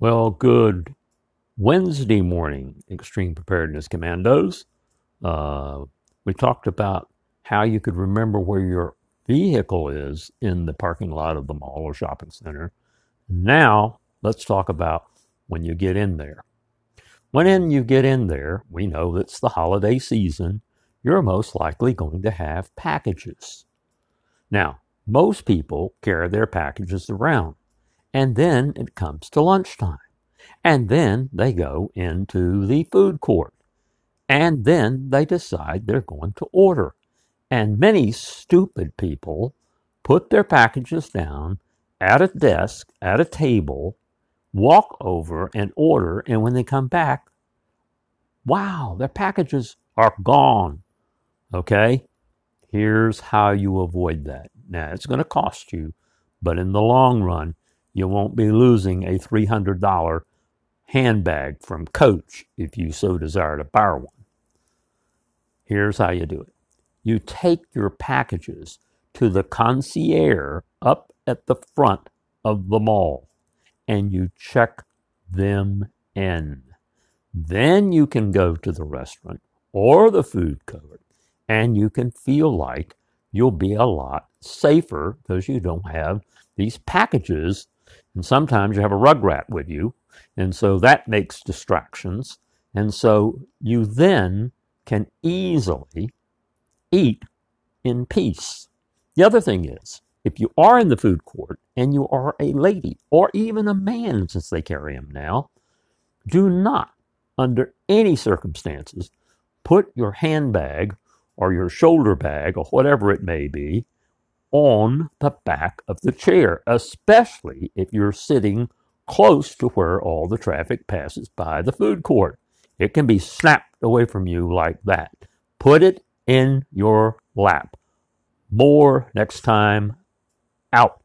Well, good Wednesday morning, Extreme Preparedness Commandos. Uh, we talked about how you could remember where your vehicle is in the parking lot of the mall or shopping center. Now, let's talk about when you get in there. When you get in there, we know it's the holiday season. You're most likely going to have packages. Now, most people carry their packages around, and then it comes to lunchtime. And then they go into the food court. And then they decide they're going to order. And many stupid people put their packages down at a desk, at a table, walk over and order. And when they come back, wow, their packages are gone. Okay? Here's how you avoid that. Now, it's going to cost you, but in the long run, you won't be losing a $300 handbag from Coach if you so desire to borrow one. Here's how you do it you take your packages to the concierge up at the front of the mall and you check them in. Then you can go to the restaurant or the food court and you can feel like you'll be a lot safer because you don't have these packages. And sometimes you have a rug rat with you. And so that makes distractions. And so you then can easily eat in peace. The other thing is, if you are in the food court and you are a lady or even a man, since they carry them now, do not, under any circumstances, put your handbag or your shoulder bag or whatever it may be on the back of the chair, especially if you're sitting close to where all the traffic passes by the food court. It can be snapped away from you like that. Put it in your lap. More next time. Out.